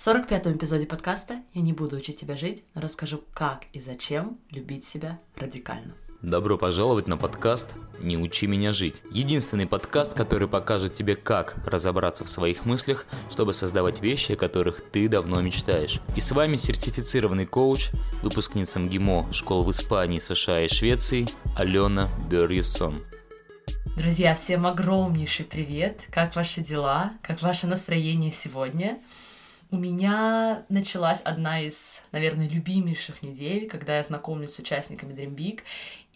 В 45-м эпизоде подкаста «Я не буду учить тебя жить», но расскажу, как и зачем любить себя радикально. Добро пожаловать на подкаст «Не учи меня жить». Единственный подкаст, который покажет тебе, как разобраться в своих мыслях, чтобы создавать вещи, о которых ты давно мечтаешь. И с вами сертифицированный коуч, выпускница МГИМО школ в Испании, США и Швеции Алена Берьюсон. Друзья, всем огромнейший привет! Как ваши дела? Как ваше настроение сегодня? У меня началась одна из, наверное, любимейших недель, когда я знакомлюсь с участниками Dream Big.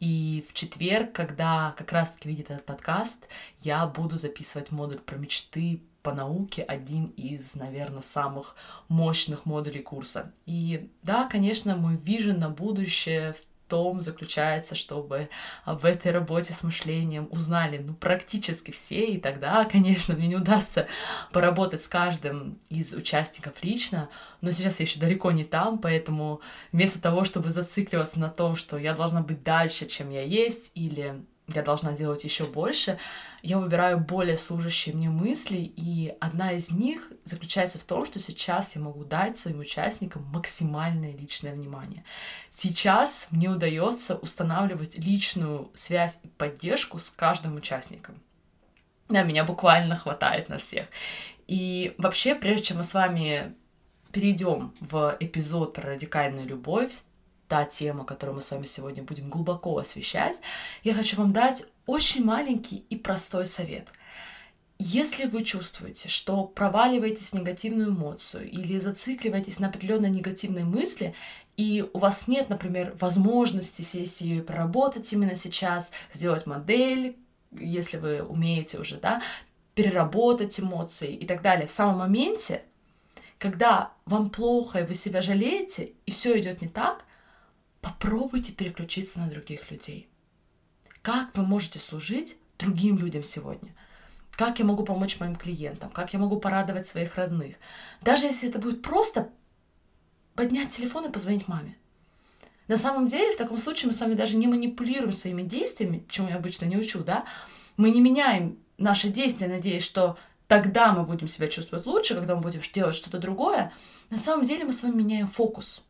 И в четверг, когда как раз-таки видит этот подкаст, я буду записывать модуль про мечты по науке, один из, наверное, самых мощных модулей курса. И да, конечно, мой вижен на будущее в том заключается, чтобы об этой работе с мышлением узнали ну, практически все, и тогда, конечно, мне не удастся поработать с каждым из участников лично, но сейчас я еще далеко не там, поэтому вместо того, чтобы зацикливаться на том, что я должна быть дальше, чем я есть, или я должна делать еще больше, я выбираю более служащие мне мысли, и одна из них заключается в том, что сейчас я могу дать своим участникам максимальное личное внимание. Сейчас мне удается устанавливать личную связь и поддержку с каждым участником. Да, меня буквально хватает на всех. И вообще, прежде чем мы с вами перейдем в эпизод про радикальную любовь, та тема, которую мы с вами сегодня будем глубоко освещать, я хочу вам дать очень маленький и простой совет. Если вы чувствуете, что проваливаетесь в негативную эмоцию или зацикливаетесь на определенной негативной мысли, и у вас нет, например, возможности сесть ее и проработать именно сейчас, сделать модель, если вы умеете уже, да, переработать эмоции и так далее в самом моменте, когда вам плохо, и вы себя жалеете, и все идет не так, попробуйте переключиться на других людей. Как вы можете служить другим людям сегодня? Как я могу помочь моим клиентам? Как я могу порадовать своих родных? Даже если это будет просто поднять телефон и позвонить маме. На самом деле, в таком случае мы с вами даже не манипулируем своими действиями, чему я обычно не учу, да? Мы не меняем наши действия, надеясь, что тогда мы будем себя чувствовать лучше, когда мы будем делать что-то другое. На самом деле мы с вами меняем фокус.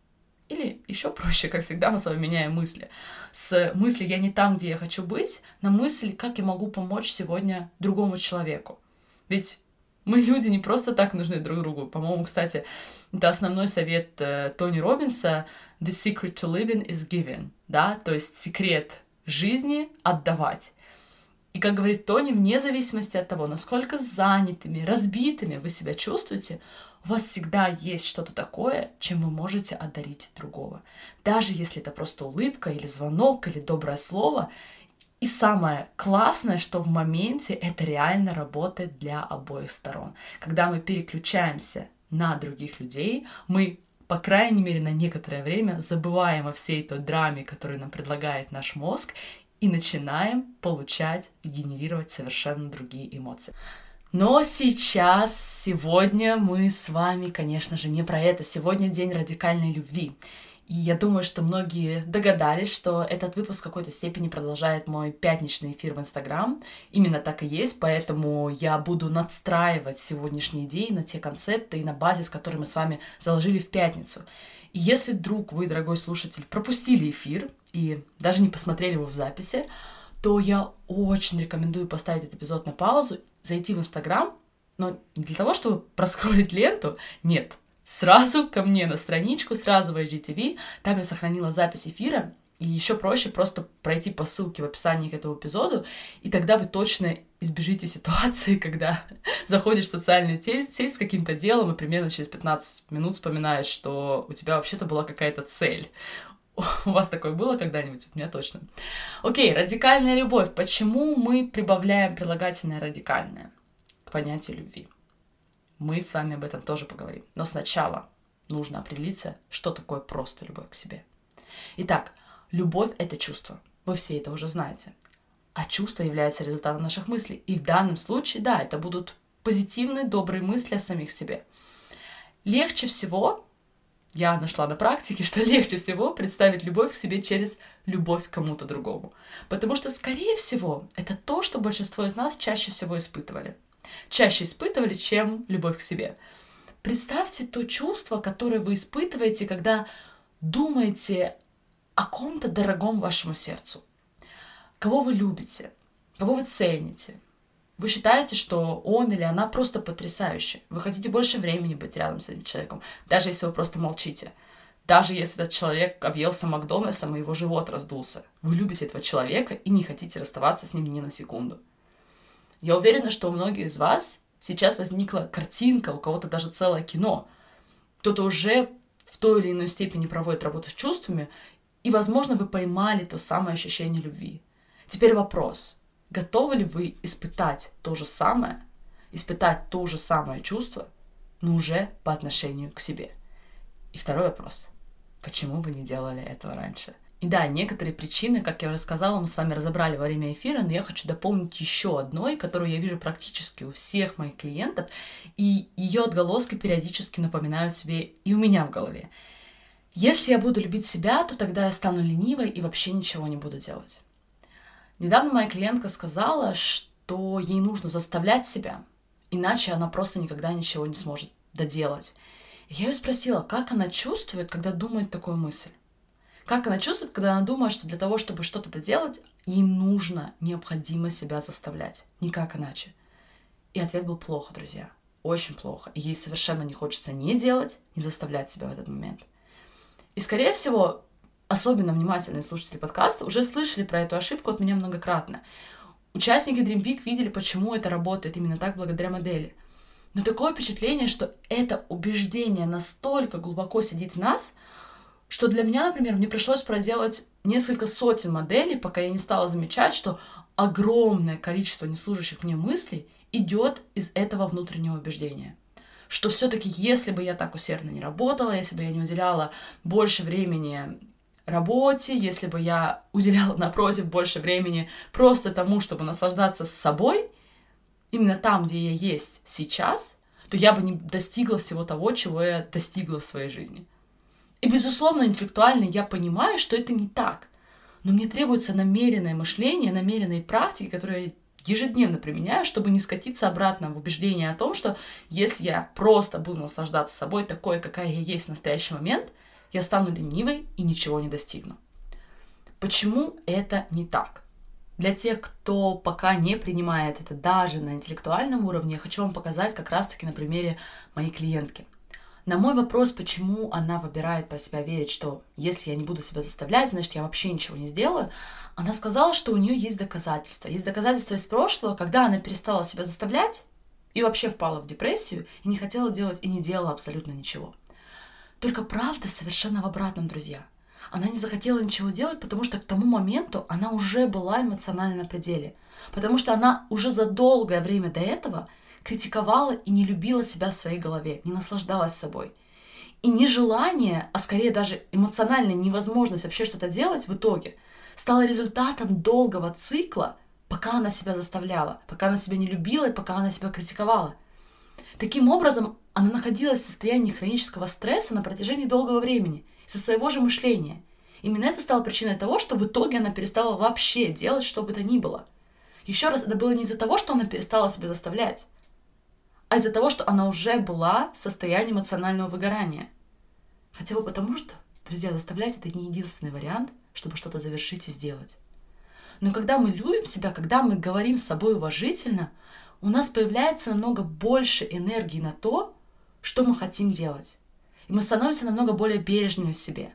Или еще проще, как всегда, мы с вами меняем мысли. С мысли «я не там, где я хочу быть» на мысль «как я могу помочь сегодня другому человеку». Ведь мы люди не просто так нужны друг другу. По-моему, кстати, это основной совет э, Тони Робинса «The secret to living is giving», да, то есть секрет жизни — отдавать. И, как говорит Тони, вне зависимости от того, насколько занятыми, разбитыми вы себя чувствуете, у вас всегда есть что-то такое, чем вы можете одарить другого. Даже если это просто улыбка или звонок или доброе слово. И самое классное, что в моменте это реально работает для обоих сторон. Когда мы переключаемся на других людей, мы по крайней мере, на некоторое время забываем о всей той драме, которую нам предлагает наш мозг, и начинаем получать и генерировать совершенно другие эмоции. Но сейчас, сегодня мы с вами, конечно же, не про это. Сегодня день радикальной любви. И я думаю, что многие догадались, что этот выпуск в какой-то степени продолжает мой пятничный эфир в Инстаграм. Именно так и есть, поэтому я буду надстраивать сегодняшние идеи на те концепты и на базис, который мы с вами заложили в пятницу. И если вдруг вы, дорогой слушатель, пропустили эфир и даже не посмотрели его в записи, то я очень рекомендую поставить этот эпизод на паузу зайти в Инстаграм, но не для того, чтобы проскролить ленту, нет. Сразу ко мне на страничку, сразу в IGTV, там я сохранила запись эфира, и еще проще просто пройти по ссылке в описании к этому эпизоду, и тогда вы точно избежите ситуации, когда заходишь в социальную сеть, сеть с каким-то делом, и примерно через 15 минут вспоминаешь, что у тебя вообще-то была какая-то цель. У вас такое было когда-нибудь? У меня точно. Окей, радикальная любовь. Почему мы прибавляем прилагательное радикальное к понятию любви? Мы с вами об этом тоже поговорим. Но сначала нужно определиться, что такое просто любовь к себе. Итак, любовь — это чувство. Вы все это уже знаете. А чувство является результатом наших мыслей. И в данном случае, да, это будут позитивные, добрые мысли о самих себе. Легче всего я нашла на практике, что легче всего представить любовь к себе через любовь к кому-то другому. Потому что, скорее всего, это то, что большинство из нас чаще всего испытывали. Чаще испытывали, чем любовь к себе. Представьте то чувство, которое вы испытываете, когда думаете о ком-то дорогом вашему сердцу. Кого вы любите, кого вы цените. Вы считаете, что он или она просто потрясающий. Вы хотите больше времени быть рядом с этим человеком, даже если вы просто молчите. Даже если этот человек объелся Макдональдсом и его живот раздулся. Вы любите этого человека и не хотите расставаться с ним ни на секунду. Я уверена, что у многих из вас сейчас возникла картинка, у кого-то даже целое кино. Кто-то уже в той или иной степени проводит работу с чувствами, и, возможно, вы поймали то самое ощущение любви. Теперь вопрос. Готовы ли вы испытать то же самое, испытать то же самое чувство, но уже по отношению к себе? И второй вопрос. Почему вы не делали этого раньше? И да, некоторые причины, как я уже сказала, мы с вами разобрали во время эфира, но я хочу дополнить еще одной, которую я вижу практически у всех моих клиентов, и ее отголоски периодически напоминают себе и у меня в голове. Если я буду любить себя, то тогда я стану ленивой и вообще ничего не буду делать. Недавно моя клиентка сказала, что ей нужно заставлять себя, иначе она просто никогда ничего не сможет доделать. Я ее спросила, как она чувствует, когда думает такую мысль. Как она чувствует, когда она думает, что для того, чтобы что-то доделать, ей нужно, необходимо себя заставлять. Никак иначе. И ответ был плохо, друзья. Очень плохо. И ей совершенно не хочется не делать, не заставлять себя в этот момент. И, скорее всего, особенно внимательные слушатели подкаста уже слышали про эту ошибку от меня многократно. Участники Dream Peak видели, почему это работает именно так благодаря модели. Но такое впечатление, что это убеждение настолько глубоко сидит в нас, что для меня, например, мне пришлось проделать несколько сотен моделей, пока я не стала замечать, что огромное количество неслужащих мне мыслей идет из этого внутреннего убеждения. Что все-таки, если бы я так усердно не работала, если бы я не уделяла больше времени работе, если бы я уделяла, напротив, больше времени просто тому, чтобы наслаждаться собой, именно там, где я есть сейчас, то я бы не достигла всего того, чего я достигла в своей жизни. И, безусловно, интеллектуально я понимаю, что это не так. Но мне требуется намеренное мышление, намеренные практики, которые я ежедневно применяю, чтобы не скатиться обратно в убеждение о том, что если я просто буду наслаждаться собой такой, какая я есть в настоящий момент, я стану ленивой и ничего не достигну. Почему это не так? Для тех, кто пока не принимает это даже на интеллектуальном уровне, я хочу вам показать как раз-таки на примере моей клиентки. На мой вопрос, почему она выбирает про себя верить, что если я не буду себя заставлять, значит, я вообще ничего не сделаю, она сказала, что у нее есть доказательства. Есть доказательства из прошлого, когда она перестала себя заставлять и вообще впала в депрессию и не хотела делать и не делала абсолютно ничего. Только правда совершенно в обратном, друзья – она не захотела ничего делать, потому что к тому моменту она уже была эмоционально на пределе. Потому что она уже за долгое время до этого критиковала и не любила себя в своей голове, не наслаждалась собой. И нежелание, а скорее даже эмоциональная невозможность вообще что-то делать в итоге стало результатом долгого цикла, пока она себя заставляла, пока она себя не любила и пока она себя критиковала. Таким образом, она находилась в состоянии хронического стресса на протяжении долгого времени – со своего же мышления. Именно это стало причиной того, что в итоге она перестала вообще делать что бы то ни было. Еще раз, это было не из-за того, что она перестала себя заставлять, а из-за того, что она уже была в состоянии эмоционального выгорания. Хотя бы потому, что, друзья, заставлять это не единственный вариант, чтобы что-то завершить и сделать. Но когда мы любим себя, когда мы говорим с собой уважительно, у нас появляется намного больше энергии на то, что мы хотим делать и мы становимся намного более бережными в себе.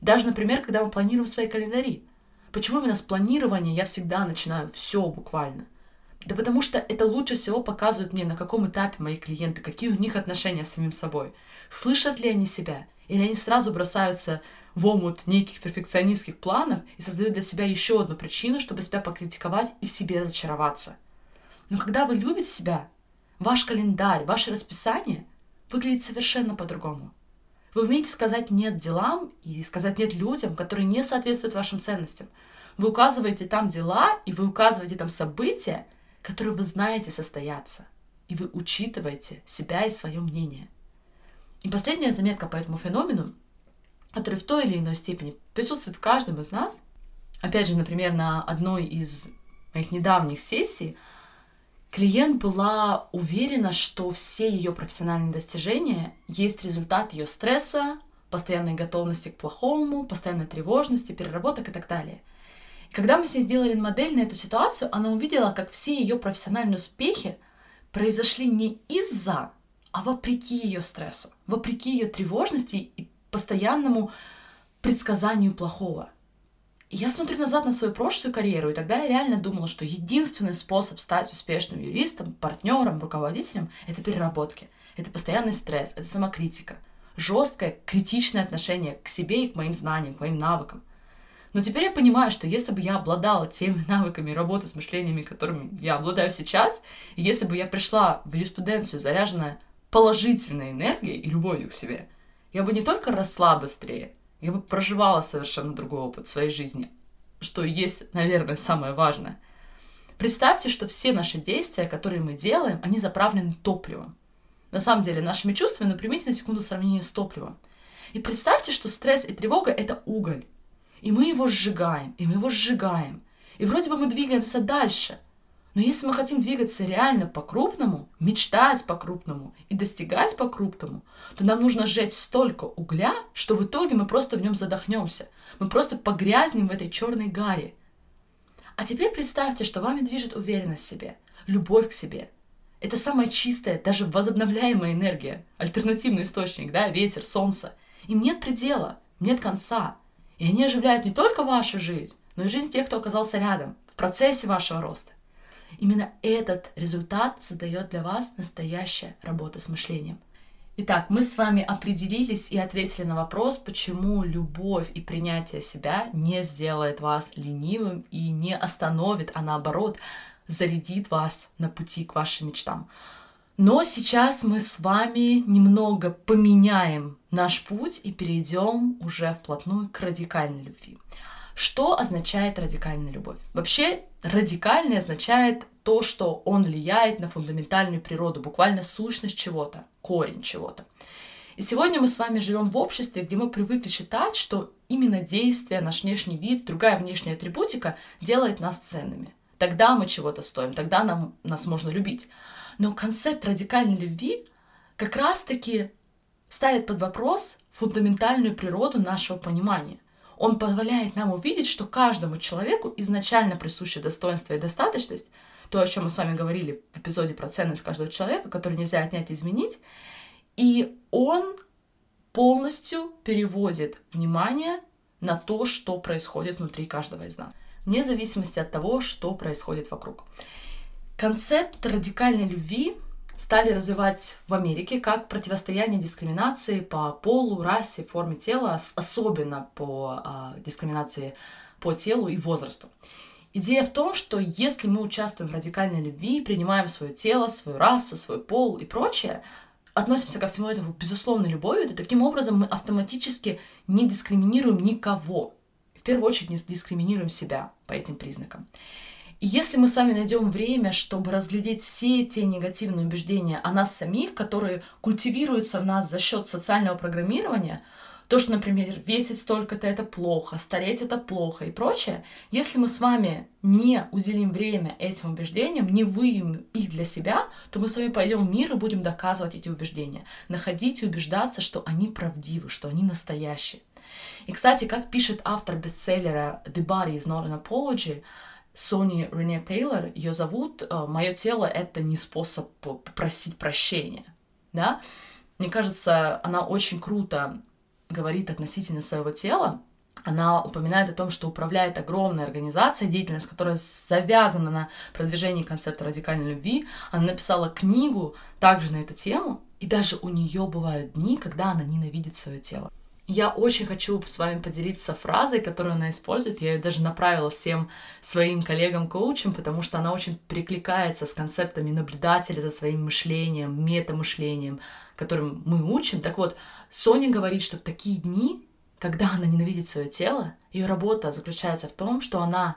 Даже, например, когда мы планируем свои календари. Почему именно с планирования я всегда начинаю все буквально? Да потому что это лучше всего показывает мне, на каком этапе мои клиенты, какие у них отношения с самим собой. Слышат ли они себя? Или они сразу бросаются в омут неких перфекционистских планов и создают для себя еще одну причину, чтобы себя покритиковать и в себе разочароваться. Но когда вы любите себя, ваш календарь, ваше расписание выглядит совершенно по-другому. Вы умеете сказать «нет» делам и сказать «нет» людям, которые не соответствуют вашим ценностям. Вы указываете там дела, и вы указываете там события, которые вы знаете состояться. И вы учитываете себя и свое мнение. И последняя заметка по этому феномену, который в той или иной степени присутствует в каждом из нас, опять же, например, на одной из моих недавних сессий, Клиент была уверена, что все ее профессиональные достижения есть результат ее стресса, постоянной готовности к плохому, постоянной тревожности, переработок и так далее. И когда мы с ней сделали модель на эту ситуацию, она увидела, как все ее профессиональные успехи произошли не из-за, а вопреки ее стрессу, вопреки ее тревожности и постоянному предсказанию плохого. Я смотрю назад на свою прошлую карьеру, и тогда я реально думала, что единственный способ стать успешным юристом, партнером, руководителем — это переработки. Это постоянный стресс, это самокритика, жесткое, критичное отношение к себе и к моим знаниям, к моим навыкам. Но теперь я понимаю, что если бы я обладала теми навыками работы с мышлениями, которыми я обладаю сейчас, и если бы я пришла в юриспруденцию заряженная положительной энергией и любовью к себе, я бы не только росла быстрее, я бы проживала совершенно другой опыт своей жизни, что есть, наверное, самое важное. Представьте, что все наши действия, которые мы делаем, они заправлены топливом. На самом деле, нашими чувствами, но примите на секунду сравнение с топливом. И представьте, что стресс и тревога — это уголь. И мы его сжигаем, и мы его сжигаем. И вроде бы мы двигаемся дальше. Но если мы хотим двигаться реально по-крупному, мечтать по-крупному и достигать по-крупному, то нам нужно сжечь столько угля, что в итоге мы просто в нем задохнемся. Мы просто погрязнем в этой черной гаре. А теперь представьте, что вами движет уверенность в себе, любовь к себе. Это самая чистая, даже возобновляемая энергия, альтернативный источник, да, ветер, солнце. Им нет предела, нет конца. И они оживляют не только вашу жизнь, но и жизнь тех, кто оказался рядом, в процессе вашего роста. Именно этот результат создает для вас настоящая работа с мышлением. Итак, мы с вами определились и ответили на вопрос, почему любовь и принятие себя не сделает вас ленивым и не остановит, а наоборот зарядит вас на пути к вашим мечтам. Но сейчас мы с вами немного поменяем наш путь и перейдем уже вплотную к радикальной любви. Что означает радикальная любовь? Вообще, радикальный означает то, что он влияет на фундаментальную природу, буквально сущность чего-то, корень чего-то. И сегодня мы с вами живем в обществе, где мы привыкли считать, что именно действие, наш внешний вид, другая внешняя атрибутика делает нас ценными. Тогда мы чего-то стоим, тогда нам, нас можно любить. Но концепт радикальной любви как раз-таки ставит под вопрос фундаментальную природу нашего понимания. Он позволяет нам увидеть, что каждому человеку изначально присуще достоинство и достаточность, то, о чем мы с вами говорили в эпизоде про ценность каждого человека, который нельзя отнять и изменить, и он полностью переводит внимание на то, что происходит внутри каждого из нас, вне зависимости от того, что происходит вокруг. Концепт радикальной любви стали развивать в Америке как противостояние дискриминации по полу, расе, форме тела, особенно по а, дискриминации по телу и возрасту. Идея в том, что если мы участвуем в радикальной любви, принимаем свое тело, свою расу, свой пол и прочее, относимся ко всему этому безусловно любовью, то таким образом мы автоматически не дискриминируем никого. В первую очередь не дискриминируем себя по этим признакам. И если мы с вами найдем время, чтобы разглядеть все те негативные убеждения о нас самих, которые культивируются в нас за счет социального программирования, то, что, например, весить столько-то это плохо, стареть это плохо и прочее, если мы с вами не уделим время этим убеждениям, не выявим их для себя, то мы с вами пойдем в мир и будем доказывать эти убеждения, находить и убеждаться, что они правдивы, что они настоящие. И, кстати, как пишет автор бестселлера «The Body is not an Apology», Сони Рене Тейлор, ее зовут, э, мое тело это не способ попросить прощения, да. Мне кажется, она очень круто говорит относительно своего тела. Она упоминает о том, что управляет огромной организацией, деятельность, которая завязана на продвижении концепта радикальной любви. Она написала книгу также на эту тему, и даже у нее бывают дни, когда она ненавидит свое тело. Я очень хочу с вами поделиться фразой, которую она использует. Я ее даже направила всем своим коллегам-коучам, потому что она очень прикликается с концептами наблюдателя за своим мышлением, метамышлением, которым мы учим. Так вот, Соня говорит, что в такие дни, когда она ненавидит свое тело, ее работа заключается в том, что она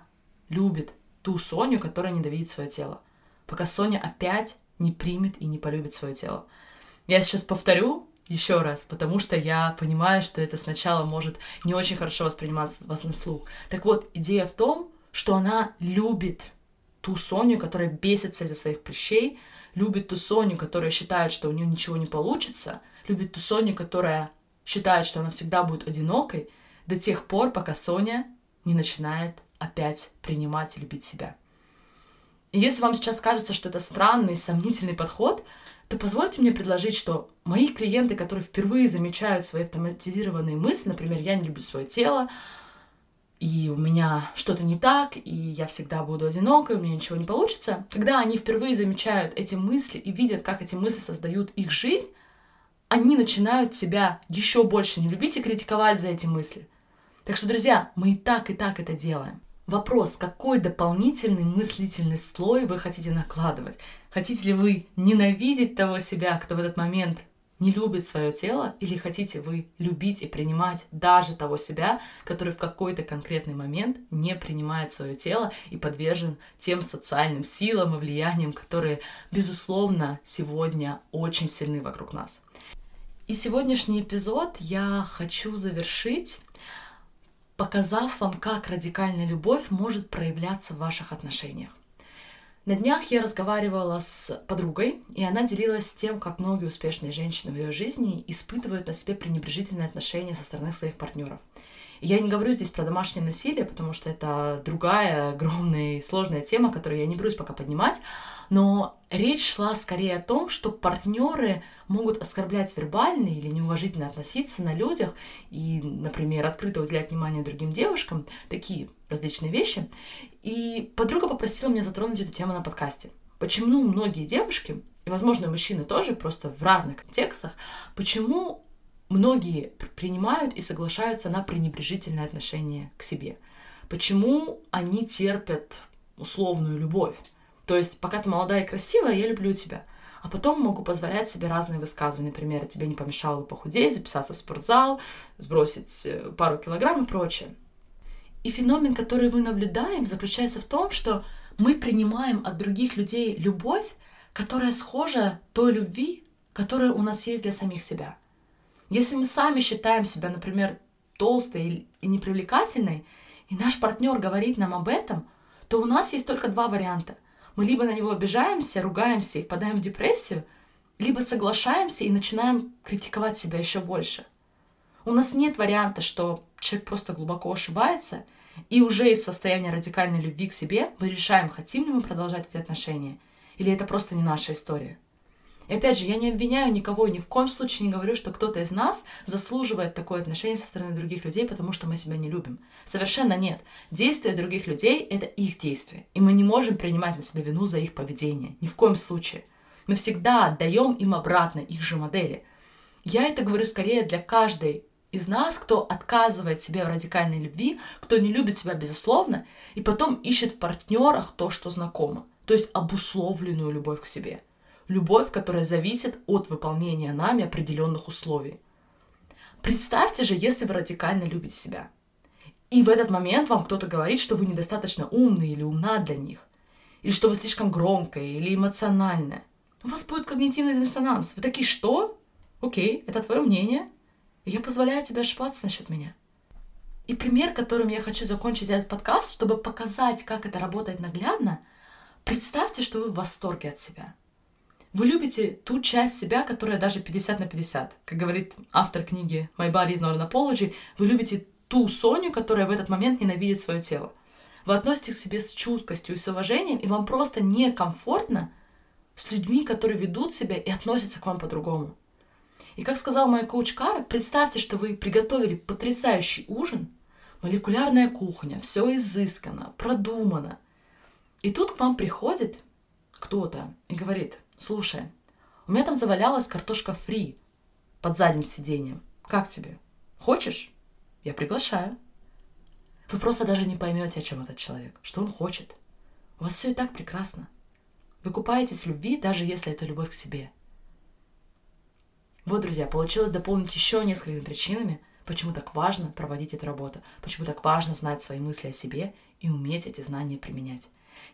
любит ту Соню, которая ненавидит свое тело. Пока Соня опять не примет и не полюбит свое тело. Я сейчас повторю, еще раз, потому что я понимаю, что это сначала может не очень хорошо восприниматься вас на слух. Так вот, идея в том, что она любит ту Соню, которая бесится из-за своих прыщей, любит ту Соню, которая считает, что у нее ничего не получится, любит ту Соню, которая считает, что она всегда будет одинокой, до тех пор, пока Соня не начинает опять принимать и любить себя. И если вам сейчас кажется, что это странный, сомнительный подход, то позвольте мне предложить, что мои клиенты, которые впервые замечают свои автоматизированные мысли, например, я не люблю свое тело, и у меня что-то не так, и я всегда буду одинокой, у меня ничего не получится. Когда они впервые замечают эти мысли и видят, как эти мысли создают их жизнь, они начинают себя еще больше не любить и критиковать за эти мысли. Так что, друзья, мы и так, и так это делаем. Вопрос, какой дополнительный мыслительный слой вы хотите накладывать? Хотите ли вы ненавидеть того себя, кто в этот момент не любит свое тело, или хотите вы любить и принимать даже того себя, который в какой-то конкретный момент не принимает свое тело и подвержен тем социальным силам и влияниям, которые, безусловно, сегодня очень сильны вокруг нас. И сегодняшний эпизод я хочу завершить, показав вам, как радикальная любовь может проявляться в ваших отношениях. На днях я разговаривала с подругой, и она делилась тем, как многие успешные женщины в ее жизни испытывают на себе пренебрежительные отношения со стороны своих партнеров. Я не говорю здесь про домашнее насилие, потому что это другая огромная и сложная тема, которую я не берусь пока поднимать, но речь шла скорее о том, что партнеры могут оскорблять вербально или неуважительно относиться на людях и, например, открыто уделять внимание другим девушкам, такие различные вещи. И подруга попросила меня затронуть эту тему на подкасте. Почему многие девушки, и, возможно, мужчины тоже, просто в разных контекстах, почему многие принимают и соглашаются на пренебрежительное отношение к себе? Почему они терпят условную любовь? То есть, пока ты молодая и красивая, я люблю тебя. А потом могу позволять себе разные высказывания. Например, тебе не помешало бы похудеть, записаться в спортзал, сбросить э, пару килограмм и прочее. И феномен, который мы наблюдаем, заключается в том, что мы принимаем от других людей любовь, которая схожа той любви, которая у нас есть для самих себя. Если мы сами считаем себя, например, толстой и непривлекательной, и наш партнер говорит нам об этом, то у нас есть только два варианта. Мы либо на него обижаемся, ругаемся и впадаем в депрессию, либо соглашаемся и начинаем критиковать себя еще больше. У нас нет варианта, что человек просто глубоко ошибается – и уже из состояния радикальной любви к себе мы решаем, хотим ли мы продолжать эти отношения, или это просто не наша история. И опять же, я не обвиняю никого, ни в коем случае не говорю, что кто-то из нас заслуживает такое отношение со стороны других людей, потому что мы себя не любим. Совершенно нет. Действия других людей — это их действия. И мы не можем принимать на себя вину за их поведение. Ни в коем случае. Мы всегда отдаем им обратно их же модели. Я это говорю скорее для каждой из нас, кто отказывает себе в радикальной любви, кто не любит себя безусловно, и потом ищет в партнерах то, что знакомо, то есть обусловленную любовь к себе. Любовь, которая зависит от выполнения нами определенных условий. Представьте же, если вы радикально любите себя. И в этот момент вам кто-то говорит, что вы недостаточно умный или умна для них. Или что вы слишком громкая или эмоциональная. У вас будет когнитивный диссонанс. Вы такие, что? Окей, это твое мнение, я позволяю тебе ошибаться насчет меня. И пример, которым я хочу закончить этот подкаст, чтобы показать, как это работает наглядно, представьте, что вы в восторге от себя. Вы любите ту часть себя, которая даже 50 на 50. Как говорит автор книги My Body is not an Apology, вы любите ту Соню, которая в этот момент ненавидит свое тело. Вы относитесь к себе с чуткостью и с уважением, и вам просто некомфортно с людьми, которые ведут себя и относятся к вам по-другому. И как сказал мой коуч Кара, представьте, что вы приготовили потрясающий ужин, молекулярная кухня, все изысканно, продумано. И тут к вам приходит кто-то и говорит, слушай, у меня там завалялась картошка фри под задним сиденьем. Как тебе? Хочешь? Я приглашаю. Вы просто даже не поймете, о чем этот человек, что он хочет. У вас все и так прекрасно. Вы купаетесь в любви, даже если это любовь к себе – вот, друзья, получилось дополнить еще несколькими причинами, почему так важно проводить эту работу, почему так важно знать свои мысли о себе и уметь эти знания применять.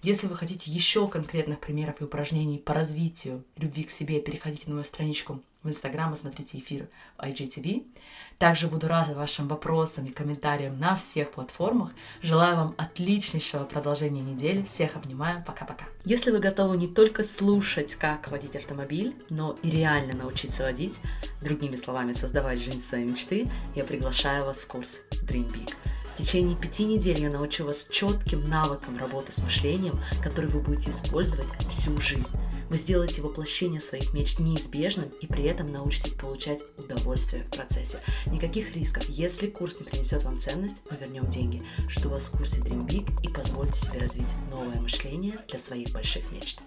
Если вы хотите еще конкретных примеров и упражнений по развитию любви к себе, переходите на мою страничку в Инстаграм и смотрите эфир в IGTV. Также буду рада вашим вопросам и комментариям на всех платформах. Желаю вам отличнейшего продолжения недели. Всех обнимаю. Пока-пока. Если вы готовы не только слушать, как водить автомобиль, но и реально научиться водить, другими словами, создавать жизнь своей мечты, я приглашаю вас в курс Dream Big. В течение пяти недель я научу вас четким навыкам работы с мышлением, который вы будете использовать всю жизнь. Вы сделаете воплощение своих мечт неизбежным и при этом научитесь получать удовольствие в процессе. Никаких рисков. Если курс не принесет вам ценность, мы вернем деньги. Жду вас в курсе Dream Big и позвольте себе развить новое мышление для своих больших мечт.